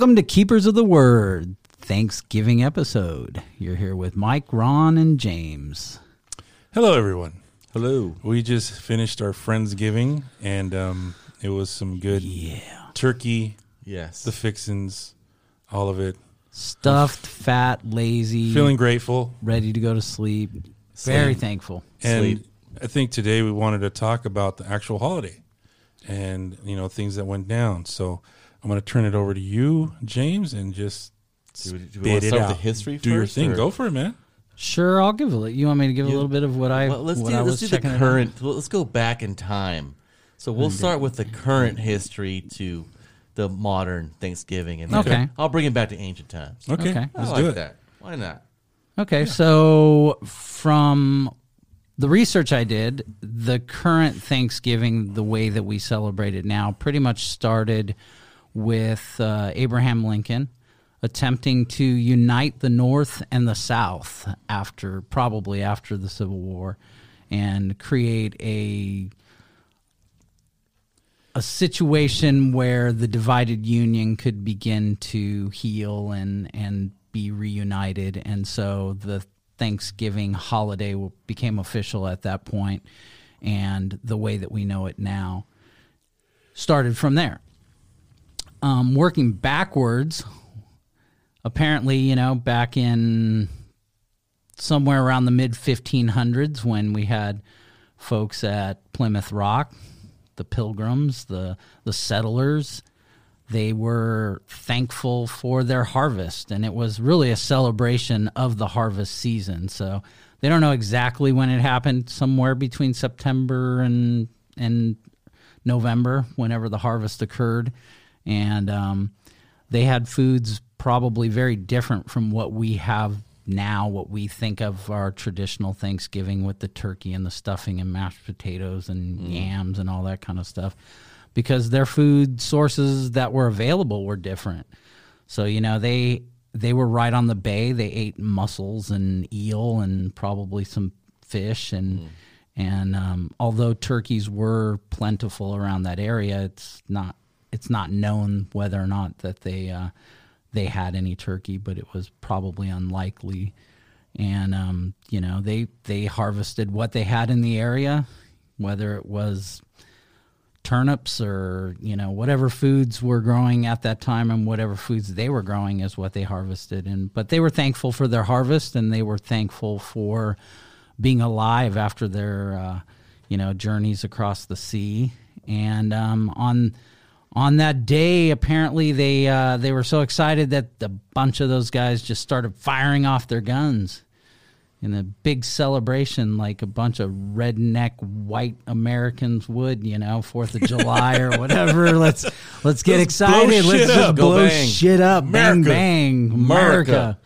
Welcome to Keepers of the Word, Thanksgiving episode. You're here with Mike, Ron, and James. Hello, everyone. Hello. We just finished our Friendsgiving, and um, it was some good Yeah. turkey, Yes. the fixins, all of it. Stuffed, fat, lazy, Feeling grateful. ready to go to sleep. Very thankful. And Sleep. I think today we wanted to talk about the actual holiday and, you know, things that went down. So I'm going to turn it over to you, James, and just do we, do we want to it start out. with the history Do your first, thing. or- Go for it, man. Sure, I'll give it. You want me to give a little bit of what I Well, let's what do, I let's was do the checking it current. well, Let's go back in time. So we'll start with the current history to the modern Thanksgiving, and then Okay. I'll bring it back to ancient times. Okay, Okay. Let's like do it. that. Why not? Okay, so from the research I did, the current Thanksgiving, the way that we celebrate it now, pretty much started with uh, Abraham Lincoln attempting to unite the North and the South after probably after the Civil War and create a a situation where the divided union could begin to heal and and be reunited. And so the Thanksgiving holiday became official at that point and the way that we know it now started from there um, working backwards apparently you know back in somewhere around the mid 1500s when we had folks at Plymouth Rock, the Pilgrims, the the settlers, they were thankful for their harvest and it was really a celebration of the harvest season. So they don't know exactly when it happened, somewhere between September and and November, whenever the harvest occurred, and um, they had foods probably very different from what we have now. What we think of our traditional Thanksgiving with the turkey and the stuffing and mashed potatoes and yams and all that kind of stuff, because their food sources that were available were different. So you know they they were right on the bay. They ate mussels and eel and probably some fish and and um, although turkeys were plentiful around that area, it's not it's not known whether or not that they uh, they had any turkey, but it was probably unlikely. And um, you know they they harvested what they had in the area, whether it was turnips or you know whatever foods were growing at that time and whatever foods they were growing is what they harvested and but they were thankful for their harvest and they were thankful for being alive after their uh, you know journeys across the sea and um, on on that day apparently they uh, they were so excited that a bunch of those guys just started firing off their guns in a big celebration like a bunch of redneck white Americans would, you know, Fourth of July or whatever. Let's let's get Let's excited. shit Let's just up. Blow shit up. America. Bang bang. America.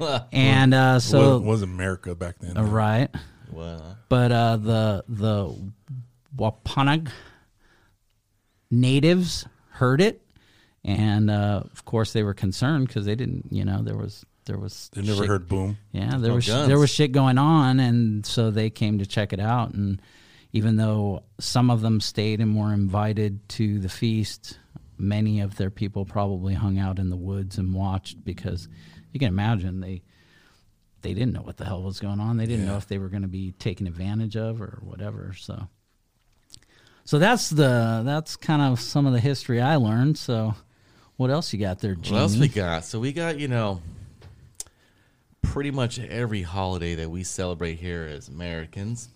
and uh, so was, was America back then. uh, right. Well, But uh, the the Wampanoag natives heard it, and uh, of course they were concerned because they didn't, you know, there was there was They never shit- heard boom. yeah, there no was guns. there was shit going on, and so they came to check it out. And even though some of them stayed and were invited to the feast, many of their people probably hung out in the woods and watched because you can imagine they they didn't know what the hell was going on. They didn't know if they were going to be taken advantage of or whatever. So, so that's the that's kind of some of the history I learned. So, what else you got there, Gene? what else we got? So we got you know pretty much every holiday that we celebrate here as Americans,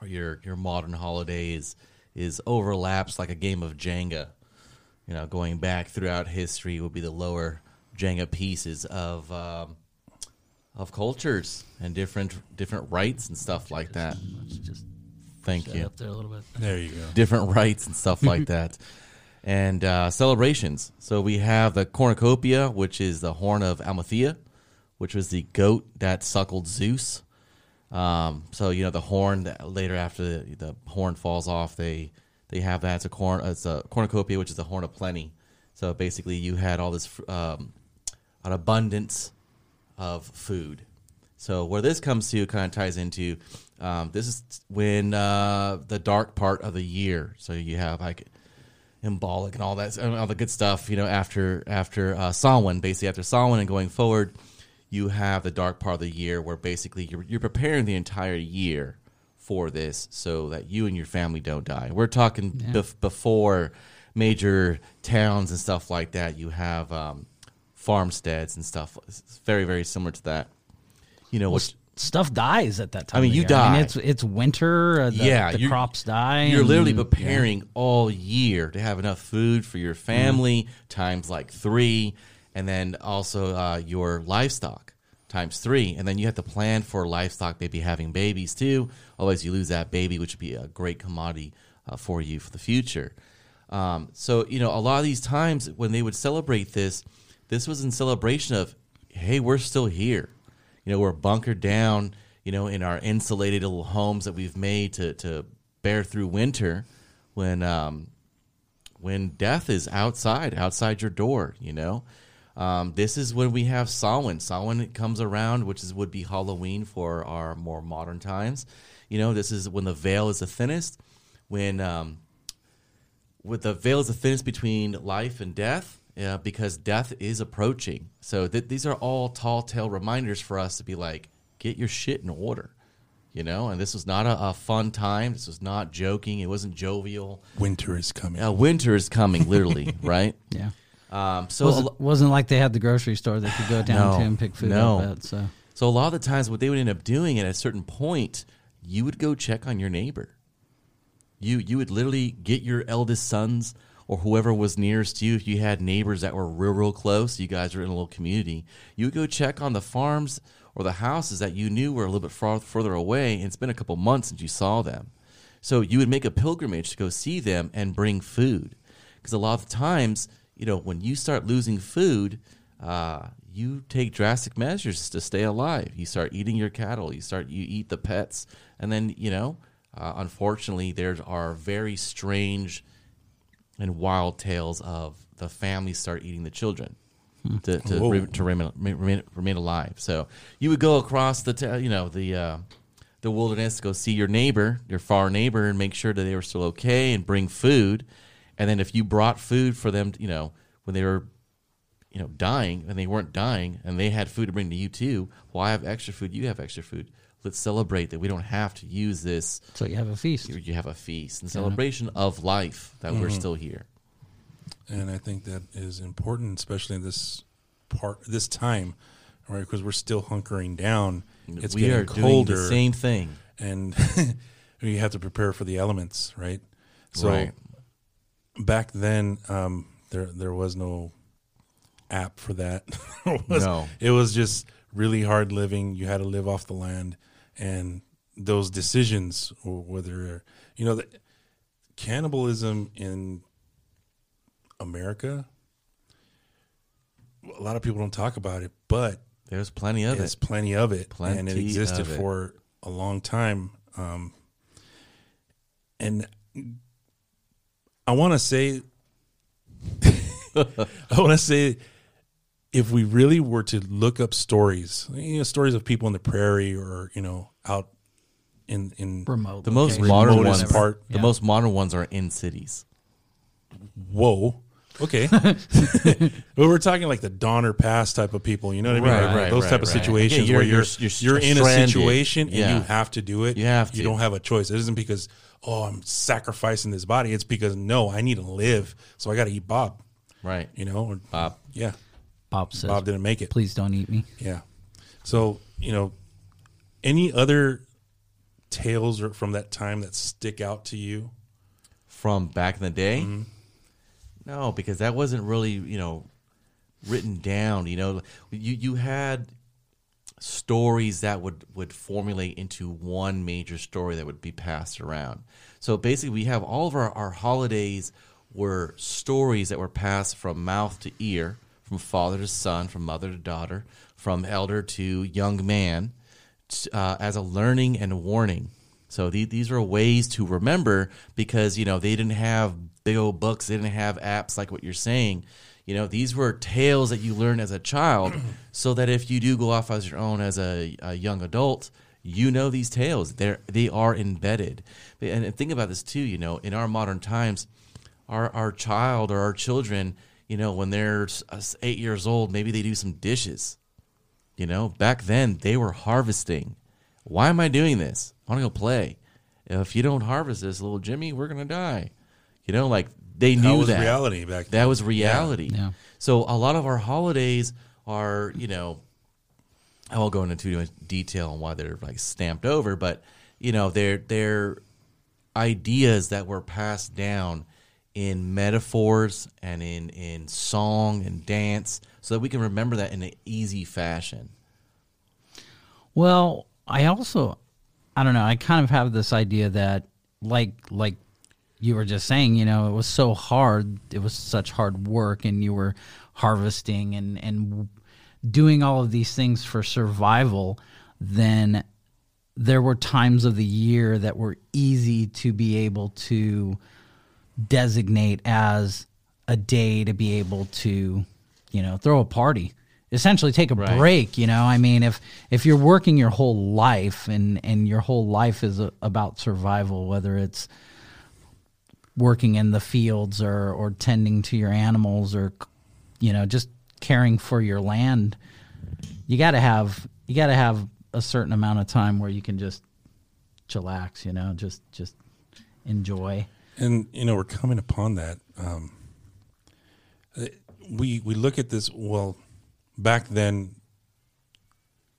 or your your modern holidays, is overlaps like a game of Jenga. You know, going back throughout history would be the lower Jenga pieces of um, of cultures and different different rights and stuff like that. Let's just Thank shut you. up there a little bit. There you go. different rites and stuff like that. And uh, celebrations. So we have the cornucopia, which is the horn of Amalthea, which was the goat that suckled Zeus. Um, so you know the horn that later after the, the horn falls off, they they have that. It's a corn. It's a cornucopia, which is the horn of plenty. So basically, you had all this um, an abundance of food. So where this comes to kind of ties into um, this is when uh, the dark part of the year. So you have like Imbolc and all that, and all the good stuff. You know, after after uh, Samhain, basically after Samhain and going forward, you have the dark part of the year where basically you're you're preparing the entire year for this so that you and your family don't die. We're talking bef- before major towns and stuff like that. You have um, farmsteads and stuff. It's very very similar to that. You know, which Stuff dies at that time. I mean, you year. I mean, die. it's it's winter. Uh, the, yeah, the crops die. You're and- literally preparing all year to have enough food for your family times like three, and then also uh, your livestock times three, and then you have to plan for livestock maybe having babies too. Otherwise, you lose that baby, which would be a great commodity uh, for you for the future. Um, so you know, a lot of these times when they would celebrate this, this was in celebration of, hey, we're still here. You know, we're bunkered down, you know, in our insulated little homes that we've made to to bear through winter when um when death is outside, outside your door, you know. Um, this is when we have Samhain. Samhain comes around, which is would be Halloween for our more modern times. You know, this is when the veil is the thinnest, when um, with the veil is the thinnest between life and death uh, because death is approaching. So th- these are all tall tale reminders for us to be like, get your shit in order, you know. And this was not a, a fun time. This was not joking. It wasn't jovial. Winter is coming. Uh, winter is coming, literally, right? Yeah. Um, so a wasn't, lo- wasn't like they had the grocery store they could go down No, to and pick food no. up at. So So a lot of the times, what they would end up doing at a certain point, you would go check on your neighbor. You you would literally get your eldest sons or whoever was nearest to you. If you had neighbors that were real real close, you guys were in a little community. You would go check on the farms or the houses that you knew were a little bit far further away, and it's been a couple months since you saw them. So you would make a pilgrimage to go see them and bring food, because a lot of times, you know, when you start losing food, uh, you take drastic measures to stay alive. You start eating your cattle. You start you eat the pets, and then you know, uh, unfortunately, there are very strange and wild tales of the families start eating the children to to, re- to remain, remain remain alive. So you would go across the you know the uh, the wilderness to go see your neighbor, your far neighbor, and make sure that they were still okay and bring food. And then if you brought food for them, you know when they were you know dying and they weren't dying and they had food to bring to you too. Well, I have extra food. You have extra food. Let's celebrate that we don't have to use this so you have a feast. you have a feast and celebration of life that we're still here. and I think that is important, especially in this part, this time, right? Because we're still hunkering down. It's we getting are doing colder, the same thing. and you have to prepare for the elements, right? So Right. back then, um, there there was no app for that. it was, No. it was just really hard living. You had to live off the land, and those decisions, or whether you know, the, cannibalism in America. A lot of people don't talk about it, but There's plenty of there's it. plenty of it, and it existed it. for a long time. Um, and I want to say, I want to say, if we really were to look up stories, you know, stories of people in the prairie or you know out in in Remote. The most location, modern remotest ones, part. the most modern ones are in cities. whoa. Okay, but we're talking like the Donner Pass type of people. You know what I mean? Right, Like right, those right, type of right. situations Yeah, you're- where you're you're- you're, you're in a stranded. situation and Yeah. you have to do it. You have You don't have a choice. It isn't because oh I'm sacrificing this body. It's because no, I need to live, so I got to eat Bob. Right. You know, or, Bob. Yeah, Bob says, Bob didn't make it. "Please don't eat me." Yeah. So, you know, any other tales from that time that stick out to you? From back in the day? Mm-hmm. No, because that wasn't really, you know, written down. You know, you you had stories that would would formulate into one major story that would be passed around. So basically, we have all of our, our holidays were stories that were passed from mouth to ear, from father to son, from mother to daughter, from elder to young man, uh, as a learning and warning. So the, these are ways to remember because you know they didn't have big old books, they didn't have apps like what you're saying. You know, these were tales that you learn as a child, so that if you do go off as your own as a, a young adult, you know these tales. They're they are embedded. And think about this too. You know, in our modern times, our our child or our children, you know, when they're s- uh, s- eight years old, maybe they do some dishes. You know, back then they were harvesting. Why am I doing this? I want to go play. If you don't harvest this, little Jimmy, we're gonna die. You know, like they That knew was that. reality back then. That was reality. Yeah. So a lot of our holidays are, you know, I won't go into too much detail on why they're like stamped over, but you know, they're they're ideas that were passed down in metaphors and in in song and dance, so that we can remember that in an easy fashion. Well, I also, I don't know. I kind of have this idea that, like, like you were just saying, you know, it was so hard. It was such hard work, and you were harvesting and and doing all of these things for survival. Then there were times of the year that were easy to be able to designate as a day to be able to, you know, throw a party. Essentially take a Right. break, you know. I mean, if if you're working your whole life and and your whole life is a, about survival, whether it's working in the fields or or tending to your animals or you know, just caring for your land, you got to have you got to have a certain amount of time where you can just chillax, you know, just just enjoy. And you know we're coming upon that um, we we look at this well back then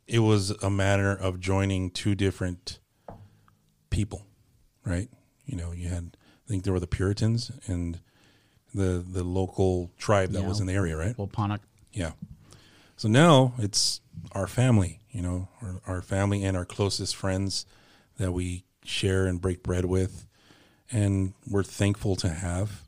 it was a matter of joining two different people right you know you had i think there were the puritans and the the local tribe that Yeah. was in the area right Well, Wampanoag. yeah. So now it's our family, you know, our, our family and our closest friends that we share and break bread with, and we're thankful to have.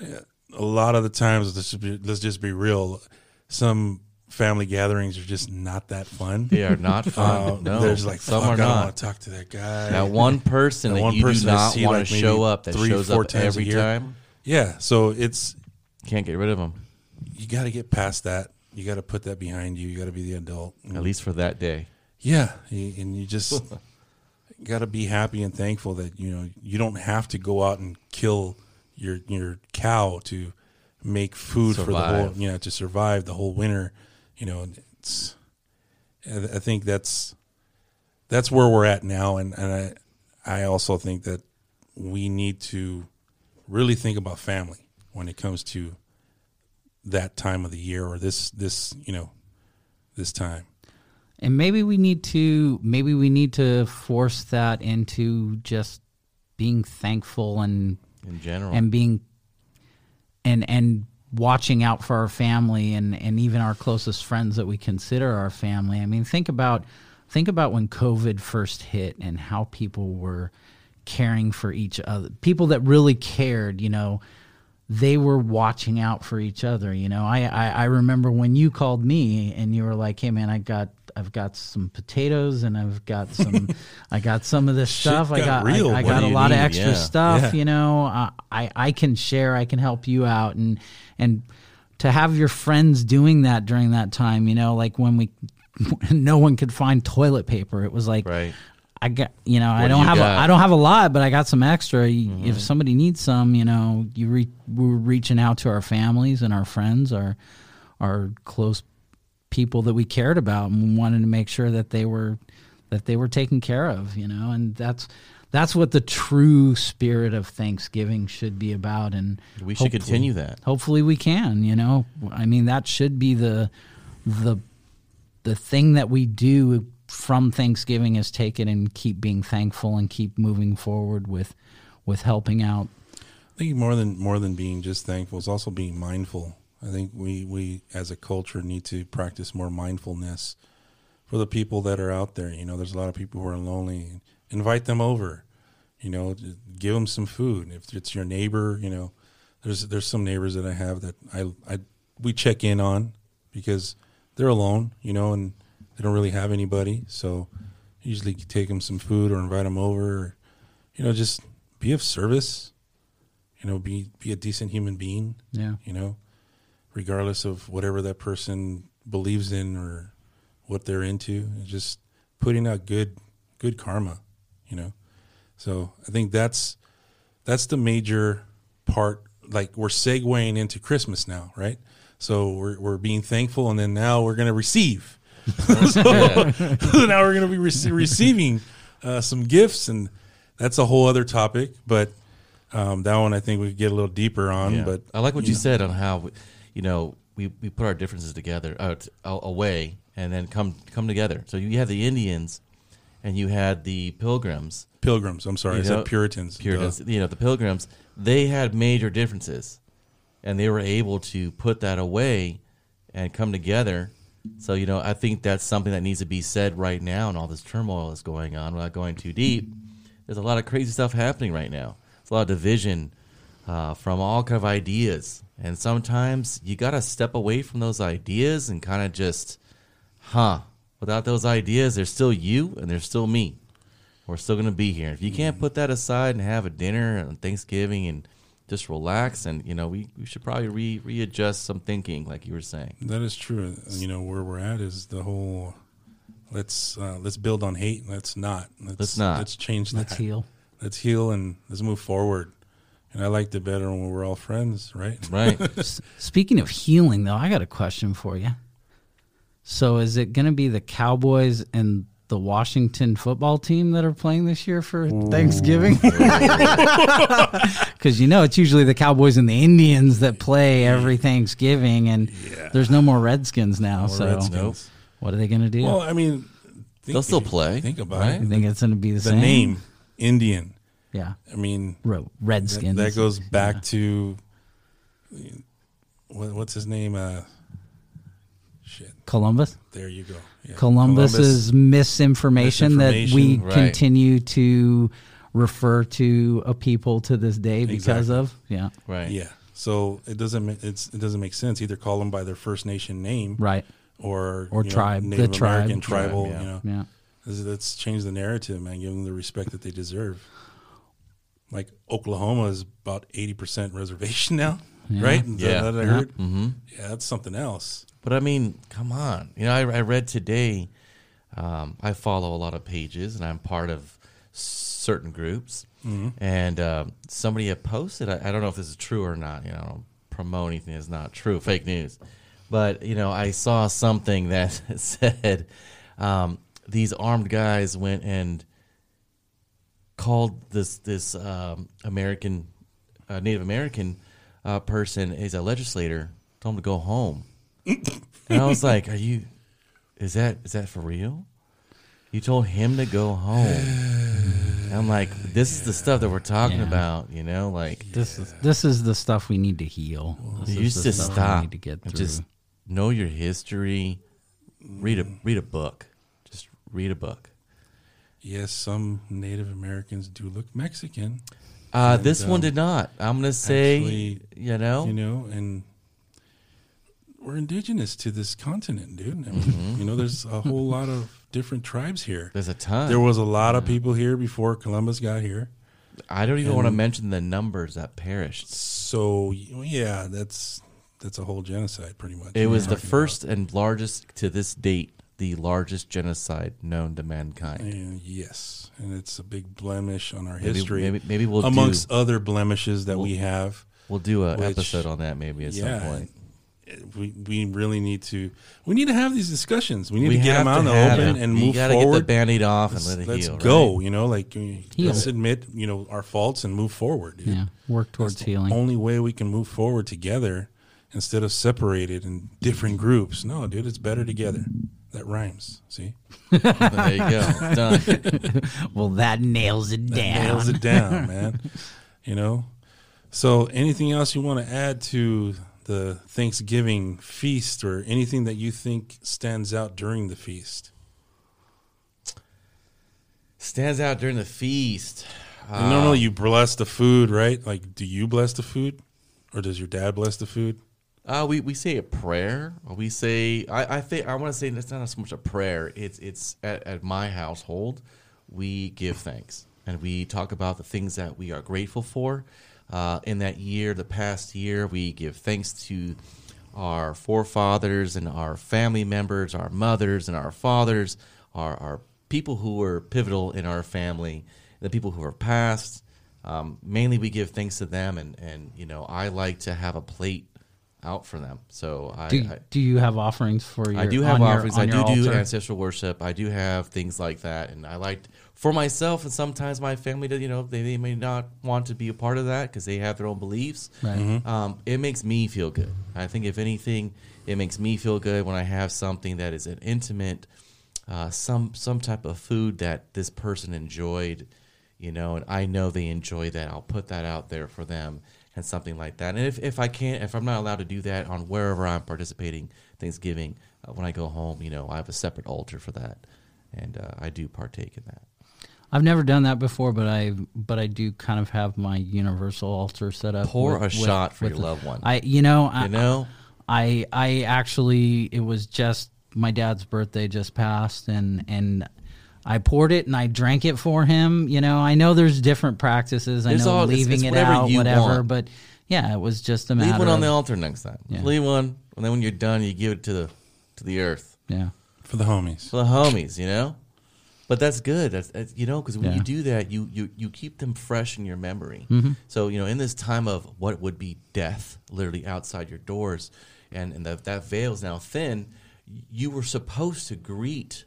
Uh, A lot of the times, let's just be, let's just be real. Some family gatherings are just not that fun. They are not Uh, fun. no, there's like some are I not. want to talk to that guy. That one person That that, one you person do I not want like, to show up that three, shows four up every time. yeah. So it's Can't get rid of them you got to get past that. You got to put that behind you. You got to be the adult. at least for that day. Yeah, and you just got to be happy and thankful that you know you don't have to go out and kill your your cow to make food for the whole you know to survive the whole winter. You know, it's I I think that's that's where we're at now, and and I I also think that we need to really think about family when it comes to that time of the year or this this you know this time. And maybe we need to maybe we need to force that into just being thankful and In general, and being and and watching out for our family and and even our closest friends that we consider our family. I mean, think about think about when COVID first hit and how people were caring for each other. People that really cared, you know, they were watching out for each other. You know, I, I I remember when you called me and you were like, "Hey, man, I got I've got some potatoes and I've got some I got some of this stuff. I got got real. I, I got a lot of extra Yeah. stuff. Yeah. You know, uh, I I can share. I can help you out and and to have your friends doing that during that time. You know, like when we no one could find toilet paper. It was like right? I got you know I What do don't you have a, got? I don't have a lot, but I got some extra. Mm-hmm. If somebody needs some, you know, you re- we're reaching out to our families and our friends, our our close people that we cared about, and wanted to make sure that they were that they were taken care of. You know, and that's that's what the true spirit of Thanksgiving should be about. And We should continue that. Hopefully, we can. You know, I mean, that should be the the the thing that we do from Thanksgiving is take it and keep being thankful and keep moving forward with with helping out. I think more than more than being just thankful is also being mindful. I think we we as a culture need to practice more mindfulness for the people that are out there. You know, there's a lot of people who are lonely. Invite them over. You know, give them some food. If it's your neighbor, you know, there's there's some neighbors that I have that I I we check in on because they're alone. You know, and they don't really have anybody. So usually take them some food or invite them over. Or, you know, just be of service you know be be a decent human being Yeah. you know regardless of whatever that person believes in or what they're into just putting out good good karma you know so i think that's that's the major part like we're segueing into Christmas now, right? So we're we're being thankful, and then now we're gonna receive. so now we're gonna be rece- receiving uh, some gifts, and that's a whole other topic. But um, that one I think we could get a little deeper on. Yeah. But I like what you, said on how, you know, we, we put our differences together, uh, away, and then come come together. So you have the Indians, and you had the Pilgrims, pilgrims, I'm sorry, You I said Puritans. Puritans. Duh. You know, the Pilgrims. They had major differences, and they were able to put that away and come together. So you know, I think that's something that needs to be said right now, and all this turmoil that's going on. Without going too deep, there's a lot of crazy stuff happening right now. It's a lot of division uh, from all kind of ideas, and sometimes you got to step away from those ideas and kind of just, huh? Without those ideas, there's still you and there's still me. We're still going to be here. If you can't put that aside and have a dinner on Thanksgiving and just relax, and you know, we, we should probably re, readjust some thinking, like you were saying. That is true. You know where we're at is the whole. Let's uh, let's build on hate. Let's not. Let's, Let's not. Let's change that. Let's heal. Let's heal and let's move forward. And I liked it better when we're all friends, right? Right? S- Speaking of healing, though, I got a question for you. So, is it going to be the Cowboys and the Washington football team that are playing this year for Thanksgiving? Because you know it's usually the Cowboys and the Indians that play every mm. Thanksgiving, and there's no more Redskins now. so, Redskins. What are they going to do? Well, I mean, think, They'll still play, Think about right? you it. think it's going to be the, The same? name Indian. Yeah, I mean, Ro- that, Redskins. that goes back to what, what's his name? Uh, shit. Columbus. There you go. Yeah. Columbus's misinformation, that we right. continue to refer to a people to this day because Exactly. of. Yeah, Right. Yeah. So it doesn't it's it doesn't make sense either. Call them by their First Nation name, right. or Or you know, tribe, the Native tribe. American tribal. Tribe, yeah. You know, Yeah. Let's, let's change the narrative, man. Give them the respect that they deserve. Like Oklahoma is about eighty percent reservation now, Yeah. right? Is that- Yeah. that I Yeah. Mm-hmm. Yeah, that's something else. But I mean, come on. You know, I, I read today. Um, I follow a lot of pages, and I'm part of certain groups. And uh, somebody had posted. I, I don't know if this is true or not. You know, I don't promote anything that's not true, fake news. But you know, I saw something that said um, these armed guys went and called this this um, American uh, Native American uh, person is a legislator. Told him to go home, and I was like, "Are you? Is that is that for real? You told him to go home?" I'm like, "This is the stuff that we're talking Yeah. about, you know? Like, This is this is the stuff we need to heal. This you just stop We need to get through. just know your history. Read a read a book. Just read a book." Yes, some Native Americans do look Mexican, Uh, And, this one um, did not. I'm gonna say, actually, you know, you know, and we're indigenous to this continent, dude. I mean, Mm-hmm. You know, there's a whole lot of different tribes here. there's a ton. There was a lot of people here before Columbus got here. I don't even want to mention the numbers that perished. So yeah, that's that's a whole genocide, pretty much. It was the first and largest to this date, the largest genocide known to mankind. And yes, and it's a big blemish on our Maybe, history, maybe, maybe we'll amongst do other blemishes that we We'll- have. we'll do an episode on that maybe at yeah, some point. we we really need to we need to have these discussions. We need We to get them out in the open it. and you move gotta forward. get the band-aid off let's and let it let's heal. go. right? You know, like uh, Heal. let's admit you know our faults and move forward. Dude. yeah, work towards That's the healing. Only way we can move forward together instead of separated in different groups. No, dude, it's better together. That rhymes. See, There you go. Done. well, that nails it that down. nails it down, man. You know. So, anything else you want to add to the Thanksgiving feast, or anything that you think stands out during the feast? Stands out during the feast. And normally, uh, you bless the food, right? Like, do you bless the food, or does your dad bless the food? Uh, we, we say a prayer. We say I, I think I want to say it's not so much a prayer. It's it's at, at my household we give thanks and we talk about the things that we are grateful for uh, in that year, the past year. We give thanks to our forefathers and our family members, our mothers and our fathers, our our people who were pivotal in our family, the people who are passed. um, mainly we give thanks to them, and and you know I like to have a plate out for them. So I. Do, I do you have offerings for your? I do have on your- offerings. I do do altar? ancestral worship. I do have things like that, and I like for myself and sometimes my family. To you know, they, they may not want to be a part of that because they have their own beliefs. Right. Um, it makes me feel good. I think if anything, it makes me feel good when I have something that is an intimate, uh, some some type of food that this person enjoyed. You know, and I know they enjoy that. I'll put that out there for them and something like that. And if, if I can't, if I'm not allowed to do that on wherever I'm participating Thanksgiving, uh, when I go home, you know, I have a separate altar for that, and uh, I do partake in that. I've never done that before, but I but I do kind of have my universal altar set up. Pour with- a with- shot for your the- loved one. I you know I, You know, I I actually it was just my dad's birthday just passed and and I poured it and I drank it for him. You know, I know there's different practices. I It's know all- leaving it's it whatever out, whatever. want. But yeah, it was just a matter leave one on of the altar next time. Yeah. Leave one, and then when you're done, you give it to the to the earth yeah. for the homies. for the homies. You know. But that's good. That's, that's you know because when Yeah. you do that, you you you keep them fresh in your memory. Mm-hmm. So you know, in this time of what would be death, literally outside your doors, and and that that veil is now thin. You were supposed to greet,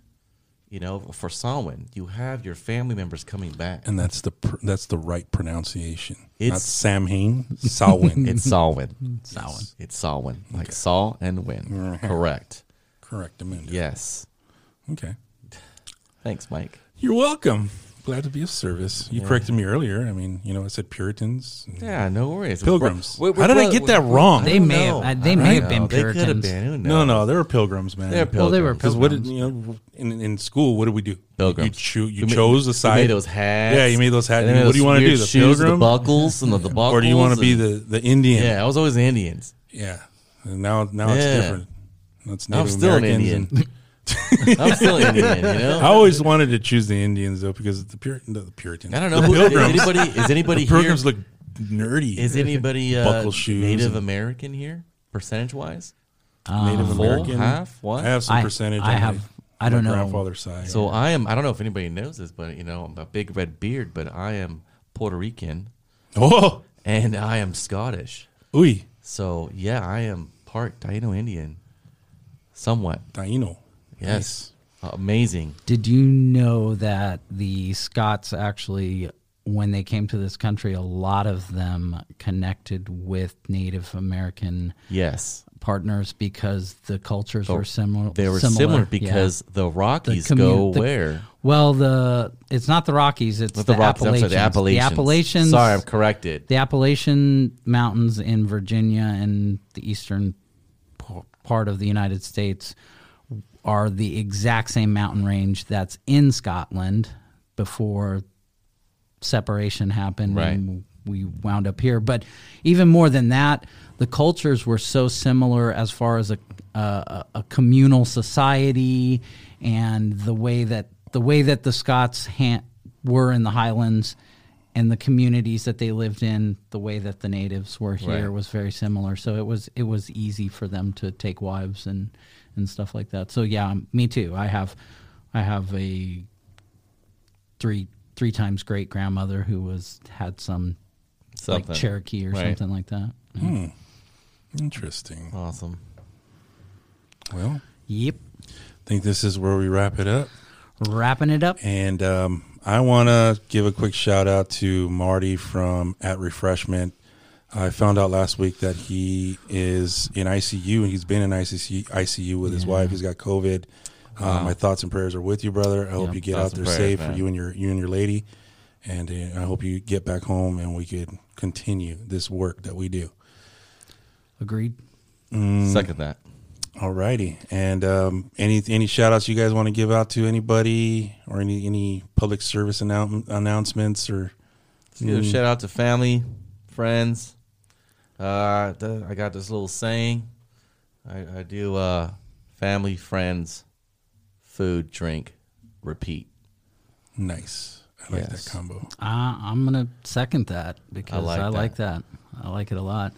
you know, for Samhain. You have your family members coming back. And that's the pr- that's the right pronunciation. Not It's- Samhain, Samhain. It's Samhain. Samhain. It's Samhain, like Saw and Win. Mhm. Correct. Correct, Amanda. Yes. Okay. Thanks, Mike. You're welcome. Glad to be of service. You Yeah. corrected me earlier. I mean, you know, I said Puritans. Yeah, no worries. Pilgrims. We're- we're How did I get that wrong? They may know. have- uh, they I may have been know. They could have Puritans. been. No, no, they were pilgrims, man. They're pilgrims. Well, they were pilgrims. What did you know in, in school? What did we do? Pilgrims. You, cho- you We made- chose a we side. made those hats. Yeah, you made those hats. And then What do you wanna do, the shoes, pilgrim? the buckles, and the, the buckles? or do you want to be the the Indian? Yeah, I was always the Indians. yeah. And now now it's Yeah. different. That's I'm Native still an Americans Indian. and- I'm still Indian, you I always wanted to choose the Indians though because the, Pur- the Puritans. I don't know. The Who, is pilgrims. anybody is anybody the pilgrims here? look nerdy. Is anybody uh, buckle shoes Native and- American here, percentage wise? Native Um, Full, American? half, what? I have some I- percentage. I on have- my, I don't my know. grandfather's side. So I am. I don't know if anybody knows this, but you know, I'm a big red beard, but I am Puerto Rican oh, and I am Scottish. uy, So yeah, I am part Taino Indian, somewhat. Taino. Yes, amazing. Did you know that the Scots actually, when they came to this country, a lot of them connected with Native American Yes, partners because the cultures Oh, were similar. they were similar, yeah. because the Rockies commu- go the- where? well, the it's not the Rockies, it's the, the Rockies. I'm sorry, Appalachians. the Appalachians. The Appalachians. Sorry, I'm corrected. the Appalachian Mountains in Virginia and the eastern part of the United States are the exact same mountain range that's in Scotland before separation happened Right. and we wound up here. But even more than that, the cultures were so similar as far as a a, a communal society and the way that the way that the Scots ha- were in the Highlands and the communities that they lived in, the way that the natives were here Right. was very similar. So it was it was easy for them to take wives and and stuff like that. So yeah, me too. I have I have a three three times great grandmother who was had some Something. like Cherokee or Right. something like that. Hmm. Interesting. Awesome. Well, Yep. I think this is where we wrap it up. Wrapping it up. And um, I want to give a quick shout out to Marty from At Refreshment. I found out last week that he is in ICU and he's been in ICU, ICU with his wife. He's got COVID. Um, my thoughts and prayers are with you, brother. I hope Yep. you get out there prayers, safe for you and your you and your lady, and uh, I hope you get back home and we could continue this work that we do. Agreed. Mm. Second that. Alrighty, and um, any any shout outs you guys want to give out to anybody or any any public service annou- announcements or Let's give a Mm. shout out to family, friends. Uh, I got this little saying. I, I do uh, family, friends, food, drink, repeat. nice. I like Yes. that combo. Uh, I'm gonna second that because I like like, that. that. I like it a lot.